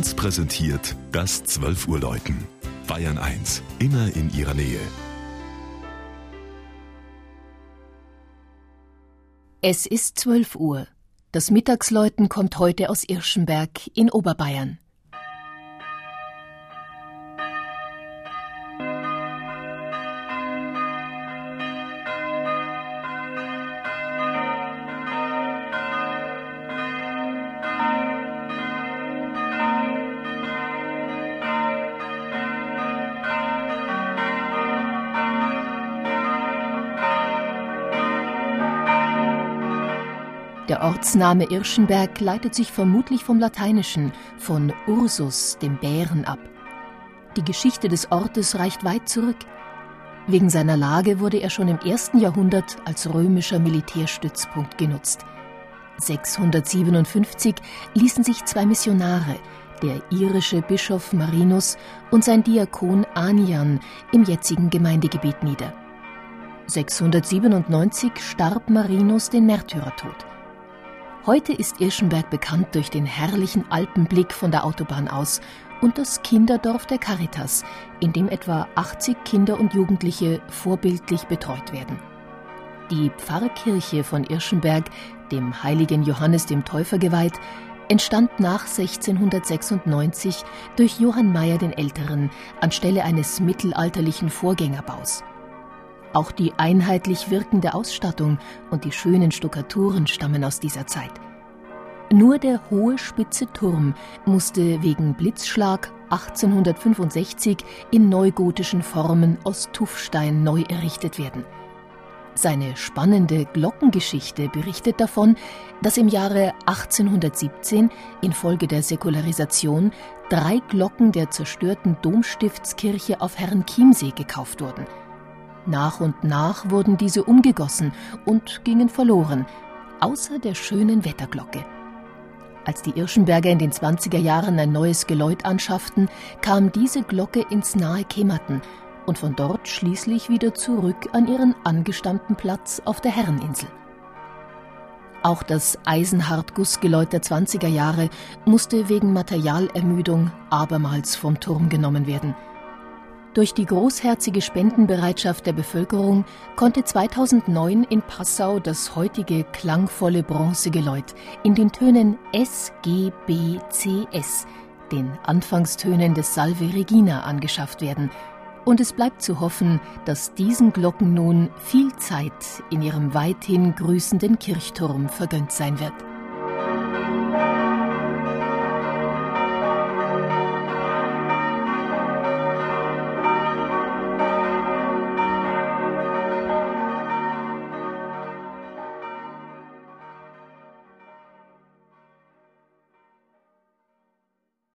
1 präsentiert das 12 Uhr Läuten. Bayern 1, immer in ihrer Nähe. Es ist 12 Uhr. Das Mittagsläuten kommt heute aus Irschenberg in Oberbayern. Der Ortsname Irschenberg leitet sich vermutlich vom Lateinischen, von Ursus, dem Bären, ab. Die Geschichte des Ortes reicht weit zurück. Wegen seiner Lage wurde er schon im ersten Jahrhundert als römischer Militärstützpunkt genutzt. 657 ließen sich zwei Missionare, der irische Bischof Marinus und sein Diakon Anian, im jetzigen Gemeindegebiet nieder. 697 starb Marinus den Märtyrertod. Heute ist Irschenberg bekannt durch den herrlichen Alpenblick von der Autobahn aus und das Kinderdorf der Caritas, in dem etwa 80 Kinder und Jugendliche vorbildlich betreut werden. Die Pfarrkirche von Irschenberg, dem heiligen Johannes dem Täufer geweiht, entstand nach 1696 durch Johann Meyer den Älteren anstelle eines mittelalterlichen Vorgängerbaus. Auch die einheitlich wirkende Ausstattung und die schönen Stuckaturen stammen aus dieser Zeit. Nur der hohe spitze Turm musste wegen Blitzschlag 1865 in neugotischen Formen aus Tuffstein neu errichtet werden. Seine spannende Glockengeschichte berichtet davon, dass im Jahre 1817 infolge der Säkularisation drei Glocken der zerstörten Domstiftskirche auf Herrenchiemsee gekauft wurden – nach und nach wurden diese umgegossen und gingen verloren, außer der schönen Wetterglocke. Als die Irschenberger in den 20er Jahren ein neues Geläut anschafften, kam diese Glocke ins nahe Kemmerten und von dort schließlich wieder zurück an ihren angestammten Platz auf der Herreninsel. Auch das Eisenhart-Gussgeläut der 20er Jahre musste wegen Materialermüdung abermals vom Turm genommen werden – durch die großherzige Spendenbereitschaft der Bevölkerung konnte 2009 in Passau das heutige klangvolle Bronzegeläut in den Tönen S, G, B, C, S, den Anfangstönen des Salve Regina, angeschafft werden. Und es bleibt zu hoffen, dass diesen Glocken nun viel Zeit in ihrem weithin grüßenden Kirchturm vergönnt sein wird.